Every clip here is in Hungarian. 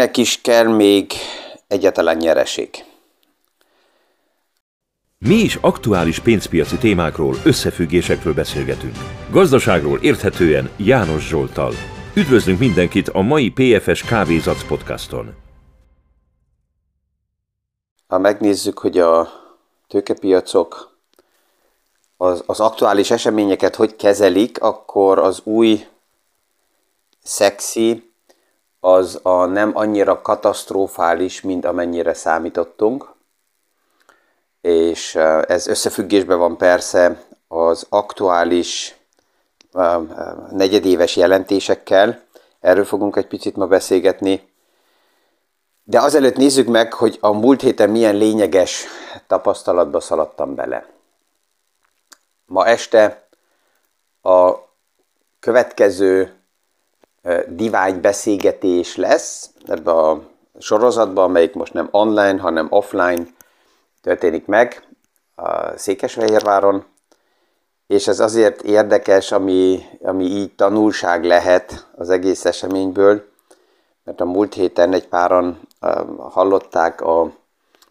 kinek is kell még egyáltalán nyereség? Mi is aktuális pénzpiaci témákról, összefüggésekről beszélgetünk. Gazdaságról érthetően János Zsoltal. Üdvözlünk mindenkit a mai PFS Kávézac podcaston. Ha megnézzük, hogy a tőkepiacok az, az aktuális eseményeket hogy kezelik, akkor az új szexi az a nem annyira katasztrofális, mint amennyire számítottunk. És ez összefüggésben van persze az aktuális negyedéves jelentésekkel. Erről fogunk egy picit ma beszélgetni. De azelőtt nézzük meg, hogy a múlt héten milyen lényeges tapasztalatba szaladtam bele. Ma este a következő divány beszélgetés lesz ebbe a sorozatban, amelyik most nem online, hanem offline történik meg a Székesfehérváron, és ez azért érdekes, ami, ami így tanulság lehet az egész eseményből, mert a múlt héten egy páran hallották, a,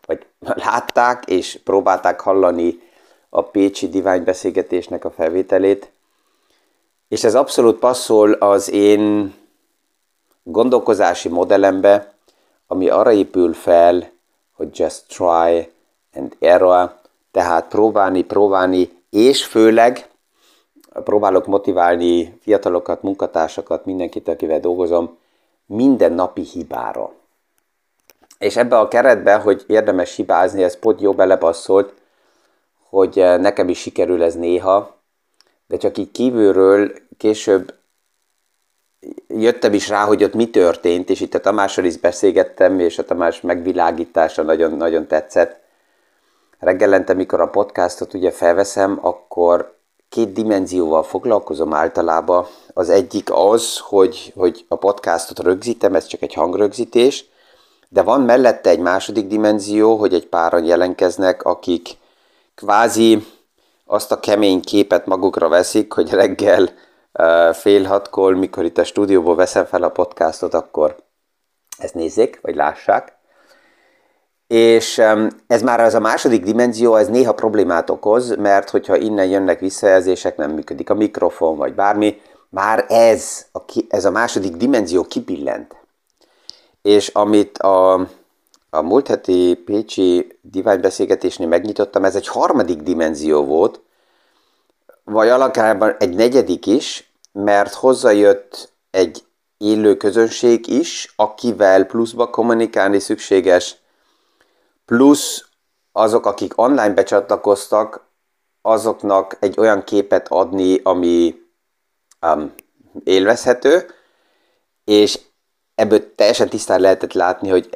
vagy látták és próbálták hallani a Pécsi Divány beszélgetésnek a felvételét, és ez abszolút passzol az én gondolkozási modellembe, ami arra épül fel, hogy just try and error, tehát próbálni, próbálni, és főleg próbálok motiválni fiatalokat, munkatársakat, mindenkit, akivel dolgozom, minden napi hibára. És ebbe a keretbe, hogy érdemes hibázni, ez pont jó belebasszolt, hogy nekem is sikerül ez néha, de csak így kívülről később jöttem is rá, hogy ott mi történt, és itt a Tamással is beszélgettem, és a Tamás megvilágítása nagyon, nagyon tetszett. Reggelente, mikor a podcastot ugye felveszem, akkor két dimenzióval foglalkozom általában. Az egyik az, hogy, hogy a podcastot rögzítem, ez csak egy hangrögzítés, de van mellette egy második dimenzió, hogy egy páran jelenkeznek, akik kvázi azt a kemény képet magukra veszik, hogy reggel fél hatkor, mikor itt a stúdióból veszem fel a podcastot, akkor ezt nézzék, vagy lássák. És ez már az a második dimenzió, ez néha problémát okoz, mert hogyha innen jönnek visszajelzések, nem működik a mikrofon, vagy bármi, már ez a, ez a második dimenzió kipillent. És amit a, a múlt heti Pécsi diványbeszélgetésnél megnyitottam, ez egy harmadik dimenzió volt, vagy alakában egy negyedik is, mert hozzájött egy élő közönség is, akivel pluszba kommunikálni szükséges, plusz azok, akik online becsatlakoztak, azoknak egy olyan képet adni, ami um, élvezhető, és ebből teljesen tisztán lehetett látni, hogy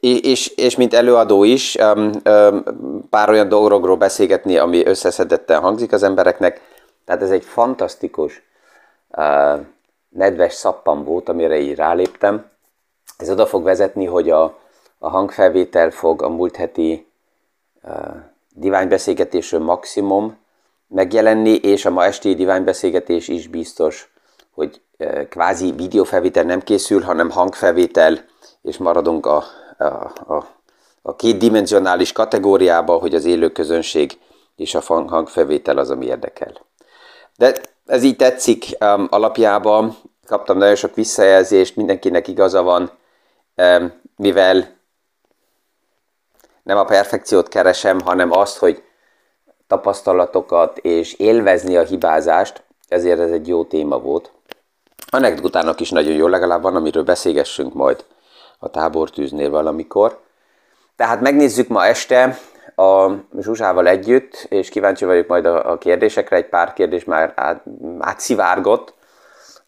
és, és mint előadó is um, um, pár olyan dolgokról beszélgetni, ami összeszedetten hangzik az embereknek, tehát ez egy fantasztikus uh, nedves szappan volt, amire így ráléptem. Ez oda fog vezetni, hogy a, a hangfelvétel fog a múlt heti uh, diványbeszélgetésről maximum megjelenni, és a ma esti diványbeszélgetés is biztos, hogy uh, kvázi videófelvétel nem készül, hanem hangfelvétel, és maradunk a, a, a, a kétdimenzionális kategóriába, hogy az élő közönség és a hangfelvétel az, ami érdekel. De ez így tetszik um, alapjában. Kaptam nagyon sok visszajelzést, mindenkinek igaza van, um, mivel nem a perfekciót keresem, hanem azt, hogy tapasztalatokat és élvezni a hibázást, ezért ez egy jó téma volt. Anekdotának is nagyon jó, legalább van, amiről beszélgessünk majd a tábortűznél valamikor. Tehát megnézzük ma este a Zsuzsával együtt, és kíváncsi vagyok majd a, kérdésekre, egy pár kérdés már át, átszivárgott,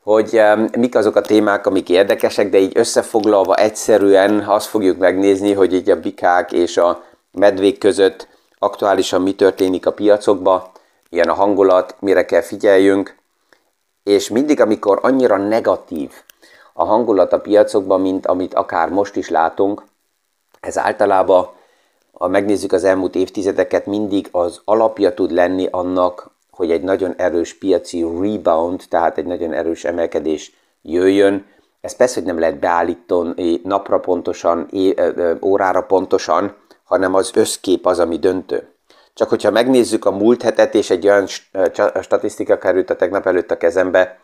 hogy um, mik azok a témák, amik érdekesek, de így összefoglalva egyszerűen azt fogjuk megnézni, hogy így a bikák és a medvék között aktuálisan mi történik a piacokba, milyen a hangulat, mire kell figyeljünk, és mindig, amikor annyira negatív a hangulat a piacokban, mint amit akár most is látunk, ez általában ha megnézzük az elmúlt évtizedeket, mindig az alapja tud lenni annak, hogy egy nagyon erős piaci rebound, tehát egy nagyon erős emelkedés jöjjön, Ez persze, hogy nem lehet beállítani napra pontosan, órára pontosan, hanem az összkép az, ami döntő. Csak hogyha megnézzük a múlt hetet, és egy olyan statisztika került a tegnap előtt a kezembe,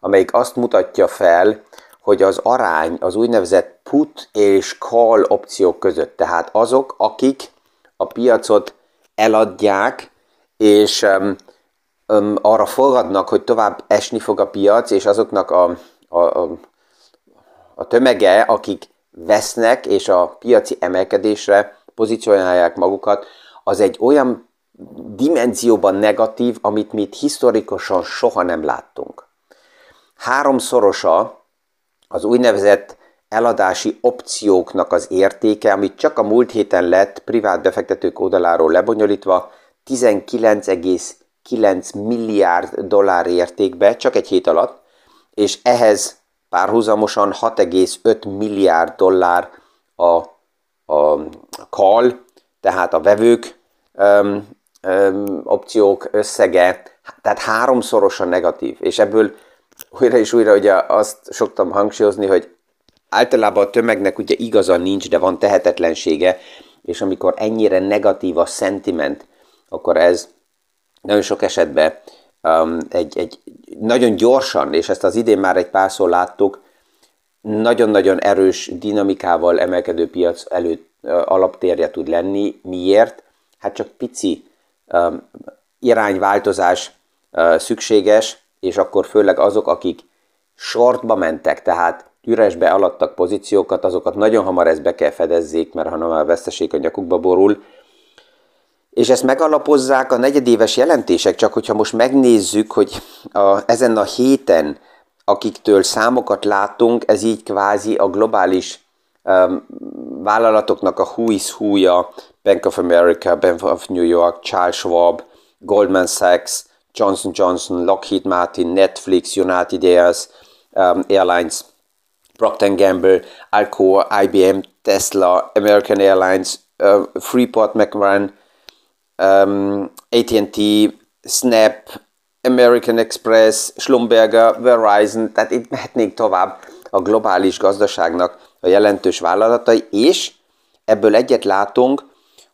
amelyik azt mutatja fel, hogy az arány az úgynevezett put és call opciók között, tehát azok, akik a piacot eladják, és um, um, arra fogadnak, hogy tovább esni fog a piac, és azoknak a, a, a, a tömege, akik vesznek, és a piaci emelkedésre pozícionálják magukat, az egy olyan dimenzióban negatív, amit mi historikusan soha nem láttunk. Háromszorosa az úgynevezett eladási opcióknak az értéke, amit csak a múlt héten lett privát befektetők oldaláról lebonyolítva, 19,9 milliárd dollár értékbe, csak egy hét alatt, és ehhez párhuzamosan 6,5 milliárd dollár a, a call, tehát a vevők öm, öm, opciók összege, tehát háromszorosan negatív, és ebből újra és újra ugye azt szoktam hangsúlyozni, hogy általában a tömegnek ugye igaza nincs, de van tehetetlensége, és amikor ennyire negatív a sentiment, akkor ez nagyon sok esetben um, egy, egy nagyon gyorsan, és ezt az idén már egy párszor láttuk, nagyon-nagyon erős dinamikával emelkedő piac előtt alaptérje tud lenni. Miért? Hát csak pici irányváltozás szükséges, és akkor főleg azok, akik shortba mentek, tehát üresbe alattak pozíciókat, azokat nagyon hamar ezt be kell fedezzék, mert ha már veszteség a nyakukba borul. És ezt megalapozzák a negyedéves jelentések, csak hogyha most megnézzük, hogy a, ezen a héten, akiktől számokat látunk, ez így kvázi a globális um, vállalatoknak a who is who-ja, Bank of America, Bank of New York, Charles Schwab, Goldman Sachs, Johnson Johnson, Lockheed Martin, Netflix, United Airs, um, Airlines, Procter Gamble, Alcoa, IBM, Tesla, American Airlines, uh, Freeport McMoran, um, AT&T, Snap, American Express, Schlumberger, Verizon, tehát itt mehetnénk tovább a globális gazdaságnak a jelentős vállalatai, és ebből egyet látunk,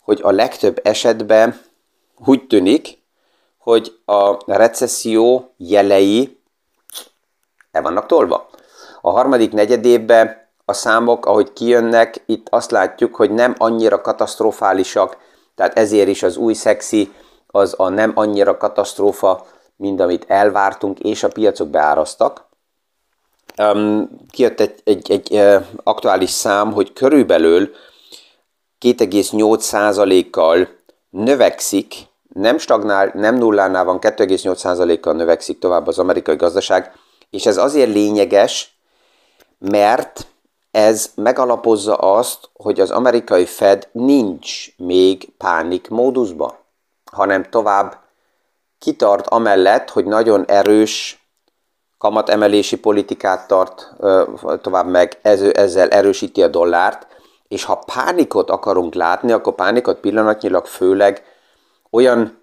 hogy a legtöbb esetben úgy tűnik, hogy a recesszió jelei le vannak tolva. A harmadik negyedévben a számok, ahogy kijönnek, itt azt látjuk, hogy nem annyira katasztrofálisak, tehát ezért is az új szexi az a nem annyira katasztrófa, mint amit elvártunk, és a piacok beárasztak. Um, kijött egy, egy, egy uh, aktuális szám, hogy körülbelül 2,8%-kal növekszik nem stagnál, nem nullánál van, 2,8%-kal növekszik tovább az amerikai gazdaság, és ez azért lényeges, mert ez megalapozza azt, hogy az amerikai Fed nincs még pánik módusban, hanem tovább kitart amellett, hogy nagyon erős kamatemelési politikát tart tovább meg, ezzel erősíti a dollárt, és ha pánikot akarunk látni, akkor pánikot pillanatnyilag főleg olyan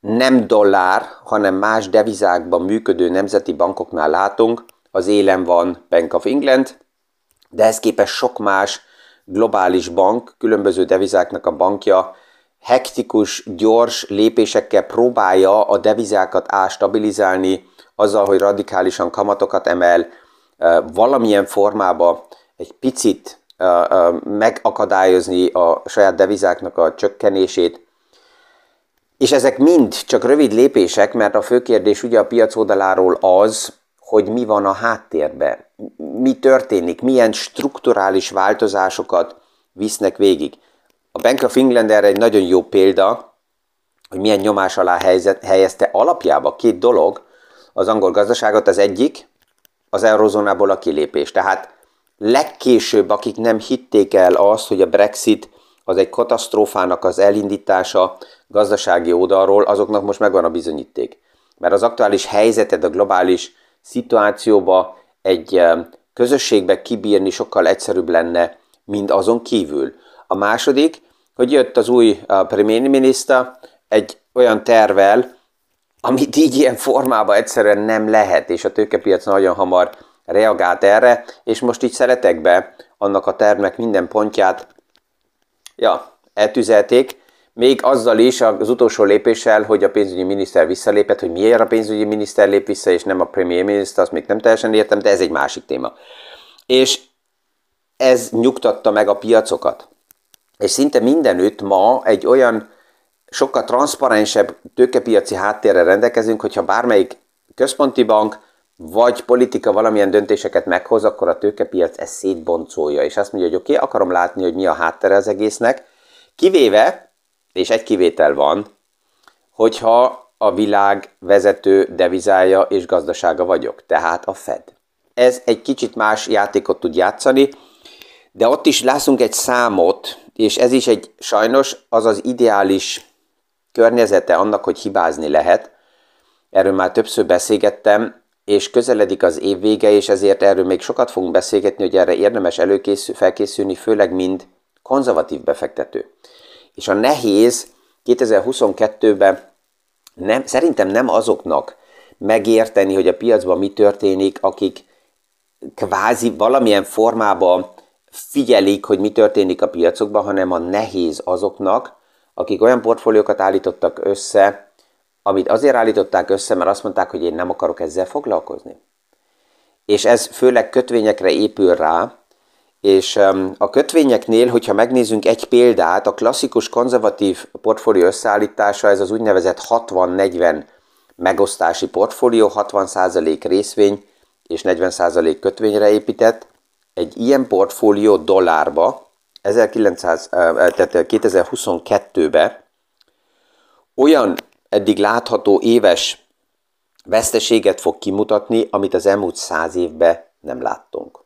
nem dollár, hanem más devizákban működő nemzeti bankoknál látunk, az élen van Bank of England, de ez képest sok más globális bank, különböző devizáknak a bankja hektikus, gyors lépésekkel próbálja a devizákat ástabilizálni, azzal, hogy radikálisan kamatokat emel, valamilyen formába egy picit megakadályozni a saját devizáknak a csökkenését, és ezek mind csak rövid lépések, mert a fő kérdés ugye a piac oldaláról az, hogy mi van a háttérben, mi történik, milyen strukturális változásokat visznek végig. A Bank of England erre egy nagyon jó példa, hogy milyen nyomás alá helyezte alapjába két dolog az angol gazdaságot. Az egyik az eurozónából a kilépés. Tehát legkésőbb, akik nem hitték el azt, hogy a Brexit az egy katasztrófának az elindítása gazdasági oldalról, azoknak most megvan a bizonyíték. Mert az aktuális helyzeted a globális szituációba egy közösségbe kibírni sokkal egyszerűbb lenne, mint azon kívül. A második, hogy jött az új premierminister egy olyan tervel, amit így ilyen formában egyszerűen nem lehet, és a tőkepiac nagyon hamar reagált erre, és most így be annak a tervnek minden pontját, ja, eltüzelték, még azzal is az utolsó lépéssel, hogy a pénzügyi miniszter visszalépett, hogy miért a pénzügyi miniszter lép vissza, és nem a premier miniszter, azt még nem teljesen értem, de ez egy másik téma. És ez nyugtatta meg a piacokat. És szinte mindenütt ma egy olyan sokkal transzparensebb tőkepiaci háttérrel rendelkezünk, hogyha bármelyik központi bank vagy politika valamilyen döntéseket meghoz, akkor a tőkepiac ezt szétboncolja, és azt mondja, hogy oké, okay, akarom látni, hogy mi a háttere az egésznek, kivéve, és egy kivétel van, hogyha a világ vezető devizája és gazdasága vagyok, tehát a Fed. Ez egy kicsit más játékot tud játszani, de ott is lászunk egy számot, és ez is egy sajnos az az ideális környezete annak, hogy hibázni lehet. Erről már többször beszélgettem, és közeledik az év vége, és ezért erről még sokat fogunk beszélgetni, hogy erre érdemes előkészül, felkészülni, főleg mind konzervatív befektető. És a nehéz 2022-ben nem, szerintem nem azoknak megérteni, hogy a piacban mi történik, akik kvázi valamilyen formában figyelik, hogy mi történik a piacokban, hanem a nehéz azoknak, akik olyan portfóliókat állítottak össze, amit azért állították össze, mert azt mondták, hogy én nem akarok ezzel foglalkozni. És ez főleg kötvényekre épül rá, és a kötvényeknél, hogyha megnézzünk egy példát, a klasszikus konzervatív portfólió összeállítása, ez az úgynevezett 60-40 megosztási portfólió, 60% részvény és 40% kötvényre épített. Egy ilyen portfólió dollárba 1900, tehát 2022-ben olyan eddig látható éves veszteséget fog kimutatni, amit az elmúlt száz évben nem láttunk.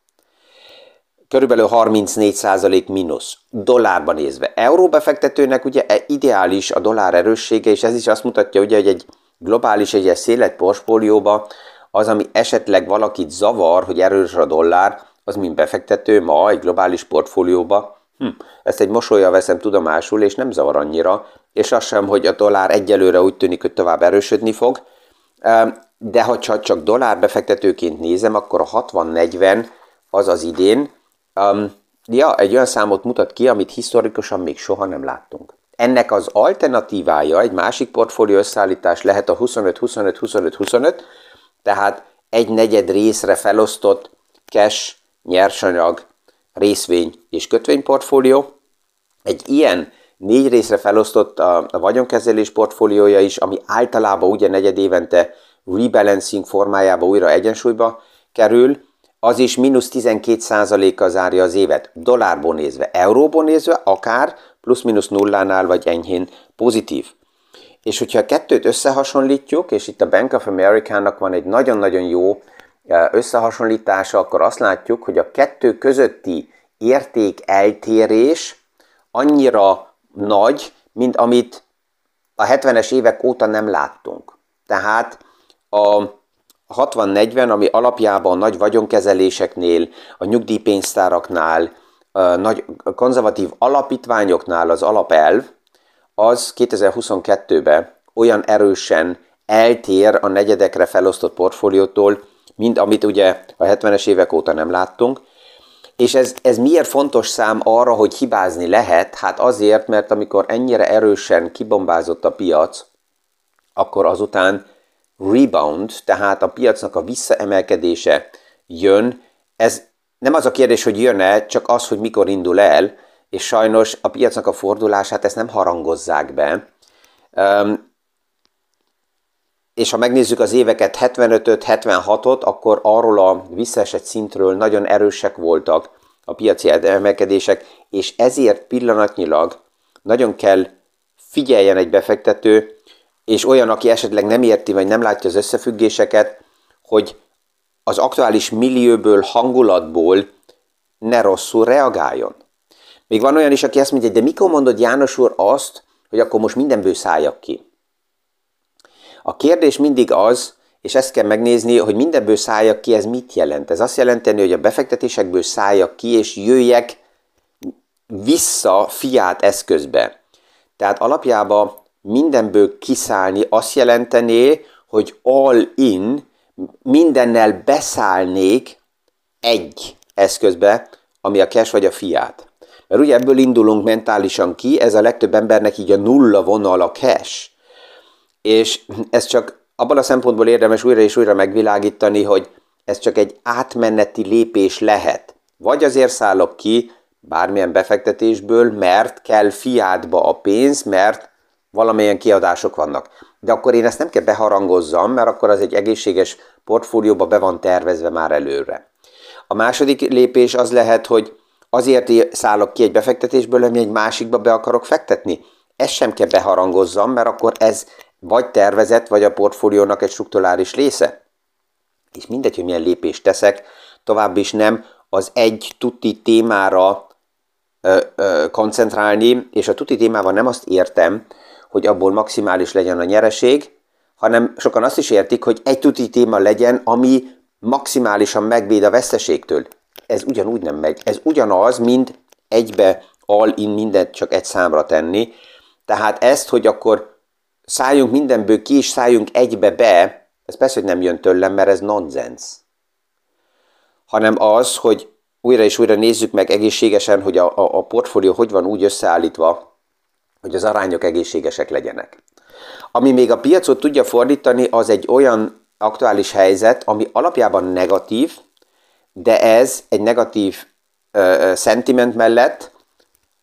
Körülbelül 34% mínusz, dollárban nézve. Euróbefektetőnek ugye e ideális a dollár erőssége, és ez is azt mutatja, ugye, hogy egy globális, egy szélet portfólióba az, ami esetleg valakit zavar, hogy erős a dollár, az mint befektető ma egy globális portfólióba Hm. Ezt egy mosolya veszem tudomásul, és nem zavar annyira, és az sem, hogy a dollár egyelőre úgy tűnik, hogy tovább erősödni fog. De ha csak dollár befektetőként nézem, akkor a 60-40 az az idén, um, ja, egy olyan számot mutat ki, amit historikusan még soha nem láttunk. Ennek az alternatívája, egy másik portfólió összeállítás lehet a 25-25-25-25, tehát egy negyed részre felosztott cash, nyersanyag, részvény és kötvényportfólió. Egy ilyen négy részre felosztott a, a vagyonkezelés portfóliója is, ami általában ugye negyed évente rebalancing formájába újra egyensúlyba kerül, az is mínusz 12%-kal zárja az évet, dollárból nézve, euróból nézve, akár plusz-minusz nullánál vagy enyhén pozitív. És hogyha a kettőt összehasonlítjuk, és itt a Bank of America-nak van egy nagyon-nagyon jó összehasonlítása, akkor azt látjuk, hogy a kettő közötti érték eltérés annyira nagy, mint amit a 70-es évek óta nem láttunk. Tehát a 60-40, ami alapjában a nagy vagyonkezeléseknél, a nyugdíjpénztáraknál, a nagy konzervatív alapítványoknál az alapelv, az 2022-ben olyan erősen eltér a negyedekre felosztott portfóliótól, mint amit ugye a 70-es évek óta nem láttunk. És ez, ez miért fontos szám arra, hogy hibázni lehet? Hát azért, mert amikor ennyire erősen kibombázott a piac, akkor azután rebound, tehát a piacnak a visszaemelkedése jön. Ez nem az a kérdés, hogy jön-e, csak az, hogy mikor indul el, és sajnos a piacnak a fordulását ezt nem harangozzák be és ha megnézzük az éveket 75-öt, 76-ot, akkor arról a visszaesett szintről nagyon erősek voltak a piaci emelkedések, és ezért pillanatnyilag nagyon kell figyeljen egy befektető, és olyan, aki esetleg nem érti, vagy nem látja az összefüggéseket, hogy az aktuális millióból, hangulatból ne rosszul reagáljon. Még van olyan is, aki azt mondja, de mikor mondod János úr azt, hogy akkor most mindenből szálljak ki? A kérdés mindig az, és ezt kell megnézni, hogy mindenből szálljak ki, ez mit jelent? Ez azt jelenteni, hogy a befektetésekből szálljak ki, és jöjjek vissza fiát eszközbe. Tehát alapjában mindenből kiszállni azt jelentené, hogy all in, mindennel beszállnék egy eszközbe, ami a cash vagy a fiát. Mert ugye ebből indulunk mentálisan ki, ez a legtöbb embernek így a nulla vonal a cash. És ez csak abban a szempontból érdemes újra és újra megvilágítani, hogy ez csak egy átmeneti lépés lehet. Vagy azért szállok ki bármilyen befektetésből, mert kell fiátba a pénz, mert valamilyen kiadások vannak. De akkor én ezt nem kell beharangozzam, mert akkor az egy egészséges portfólióba be van tervezve már előre. A második lépés az lehet, hogy azért szállok ki egy befektetésből, ami egy másikba be akarok fektetni. Ezt sem kell beharangozzam, mert akkor ez vagy tervezett, vagy a portfóliónak egy strukturális része. És mindegy, hogy milyen lépést teszek, tovább is nem az egy tuti témára ö, ö, koncentrálni, és a tuti témával nem azt értem, hogy abból maximális legyen a nyereség, hanem sokan azt is értik, hogy egy tuti téma legyen, ami maximálisan megvéd a veszteségtől. Ez ugyanúgy nem megy. Ez ugyanaz, mint egybe all-in mindent csak egy számra tenni. Tehát ezt, hogy akkor szálljunk mindenből ki, és szálljunk egybe be, ez persze, hogy nem jön tőlem, mert ez nonsens. Hanem az, hogy újra és újra nézzük meg egészségesen, hogy a, a, a portfólió hogy van úgy összeállítva, hogy az arányok egészségesek legyenek. Ami még a piacot tudja fordítani, az egy olyan aktuális helyzet, ami alapjában negatív, de ez egy negatív ö, szentiment mellett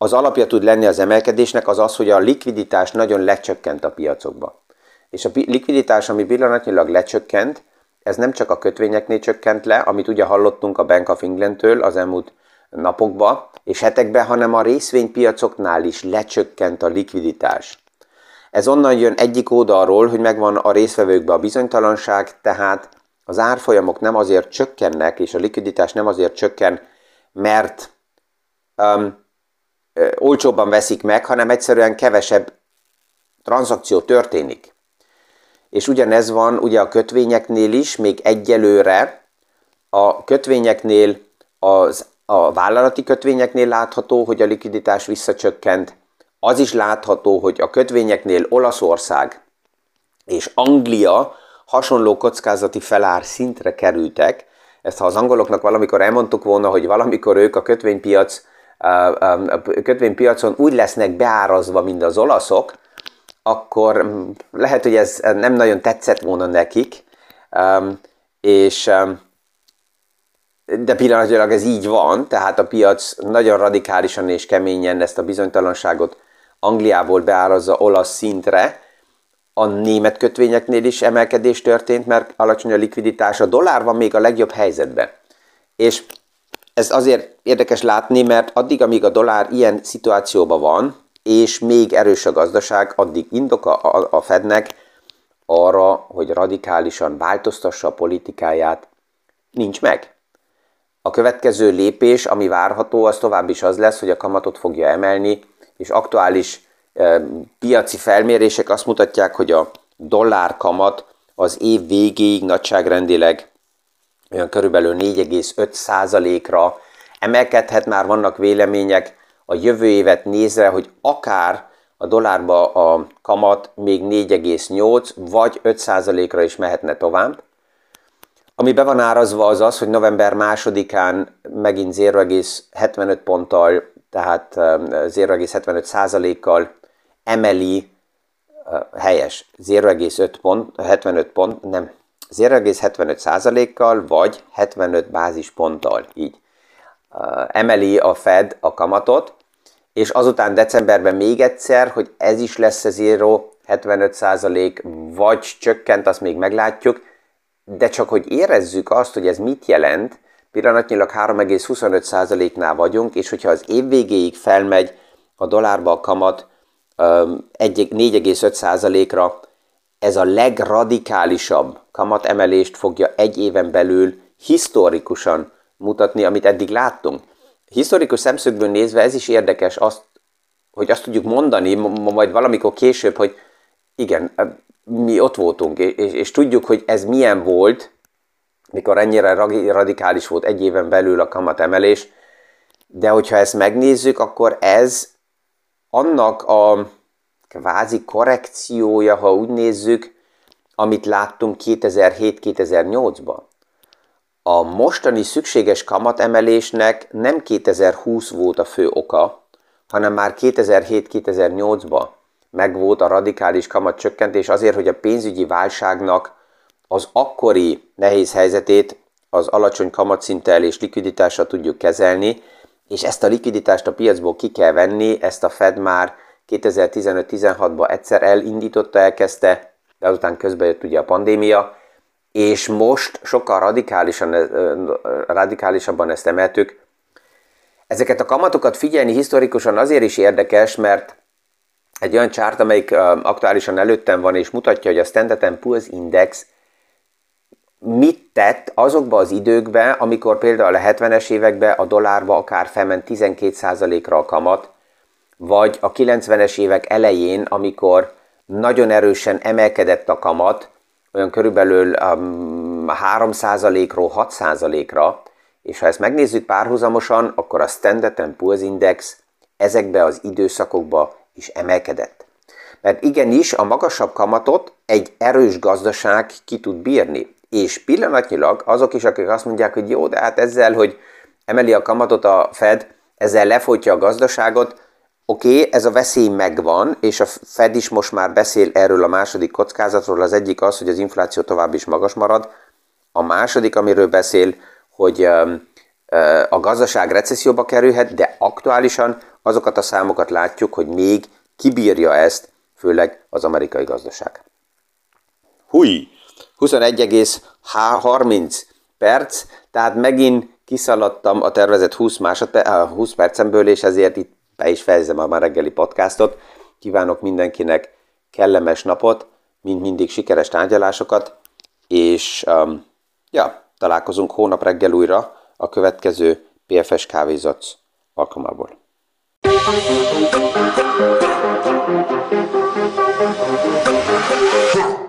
az alapja tud lenni az emelkedésnek, az az, hogy a likviditás nagyon lecsökkent a piacokba. És a likviditás, ami pillanatnyilag lecsökkent, ez nem csak a kötvényeknél csökkent le, amit ugye hallottunk a Bank of England-től az elmúlt napokban és hetekben, hanem a részvénypiacoknál is lecsökkent a likviditás. Ez onnan jön egyik oldalról, hogy megvan a részvevőkbe a bizonytalanság, tehát az árfolyamok nem azért csökkennek, és a likviditás nem azért csökken, mert um, olcsóbban veszik meg, hanem egyszerűen kevesebb tranzakció történik. És ugyanez van ugye a kötvényeknél is, még egyelőre a kötvényeknél, az, a vállalati kötvényeknél látható, hogy a likviditás visszacsökkent, az is látható, hogy a kötvényeknél Olaszország és Anglia hasonló kockázati felár szintre kerültek. Ezt ha az angoloknak valamikor elmondtuk volna, hogy valamikor ők a kötvénypiac, a kötvénypiacon úgy lesznek beárazva, mint az olaszok, akkor lehet, hogy ez nem nagyon tetszett volna nekik, és de pillanatilag ez így van, tehát a piac nagyon radikálisan és keményen ezt a bizonytalanságot Angliából beárazza olasz szintre, a német kötvényeknél is emelkedés történt, mert alacsony a likviditás, a dollár van még a legjobb helyzetben. És ez azért érdekes látni, mert addig, amíg a dollár ilyen szituációban van, és még erős a gazdaság, addig indok a, a, Fednek arra, hogy radikálisan változtassa a politikáját, nincs meg. A következő lépés, ami várható, az tovább is az lesz, hogy a kamatot fogja emelni, és aktuális piaci felmérések azt mutatják, hogy a dollár kamat az év végéig nagyságrendileg olyan körülbelül 4,5%-ra emelkedhet, már vannak vélemények a jövő évet nézve, hogy akár a dollárba a kamat még 4,8 vagy 5%-ra is mehetne tovább. Ami be van árazva az az, hogy november másodikán megint 0,75 ponttal, tehát 0,75%-kal emeli helyes 0,5 pont, 75 pont, nem, 0,75 százalékkal vagy 75 bázisponttal. Így. Emeli a Fed a kamatot, és azután decemberben még egyszer, hogy ez is lesz 0,75 százalék, vagy csökkent, azt még meglátjuk, de csak hogy érezzük azt, hogy ez mit jelent, pillanatnyilag 3,25 százaléknál vagyunk, és hogyha az év végéig felmegy a dollárba a kamat 4,5%-ra ez a legradikálisabb kamatemelést fogja egy éven belül historikusan mutatni, amit eddig láttunk. Historikus szemszögből nézve ez is érdekes, azt, hogy azt tudjuk mondani, majd valamikor később, hogy igen, mi ott voltunk, és, és tudjuk, hogy ez milyen volt, mikor ennyire radikális volt egy éven belül a kamatemelés, de hogyha ezt megnézzük, akkor ez annak a kvázi korrekciója, ha úgy nézzük, amit láttunk 2007-2008-ban. a mostani szükséges kamatemelésnek nem 2020 volt a fő oka, hanem már 2007-2008-ban megvolt a radikális kamatcsökkentés azért, hogy a pénzügyi válságnak az akkori nehéz helyzetét az alacsony kamatszinttel és likviditással tudjuk kezelni, és ezt a likviditást a piacból ki kell venni, ezt a Fed már 2015-16-ban egyszer elindította, elkezdte, de azután közben jött ugye a pandémia, és most sokkal radikálisan, radikálisabban ezt emeltük. Ezeket a kamatokat figyelni historikusan azért is érdekes, mert egy olyan csárt, amelyik aktuálisan előttem van, és mutatja, hogy a Standard Poor's Index mit tett azokban az időkben, amikor például a 70-es években a dollárba akár felment 12%-ra a kamat, vagy a 90-es évek elején, amikor nagyon erősen emelkedett a kamat, olyan körülbelül um, 3%-ról 6%-ra, és ha ezt megnézzük párhuzamosan, akkor a Standard Poor's Index ezekbe az időszakokba is emelkedett. Mert igenis a magasabb kamatot egy erős gazdaság ki tud bírni. És pillanatnyilag azok is, akik azt mondják, hogy jó, de hát ezzel, hogy emeli a kamatot a Fed, ezzel lefolytja a gazdaságot, Oké, okay, ez a veszély megvan, és a Fed is most már beszél erről a második kockázatról. Az egyik az, hogy az infláció tovább is magas marad. A második, amiről beszél, hogy a gazdaság recesszióba kerülhet, de aktuálisan azokat a számokat látjuk, hogy még kibírja ezt, főleg az amerikai gazdaság. Hui! 21,30 perc, tehát megint kiszaladtam a tervezett 20, másodper- 20 percemből, és ezért itt be is fejezem a már reggeli podcastot. Kívánok mindenkinek kellemes napot, mint mindig sikeres tárgyalásokat, és um, ja, találkozunk hónap reggel újra a következő PFS kávézac alkalmából. Thank you.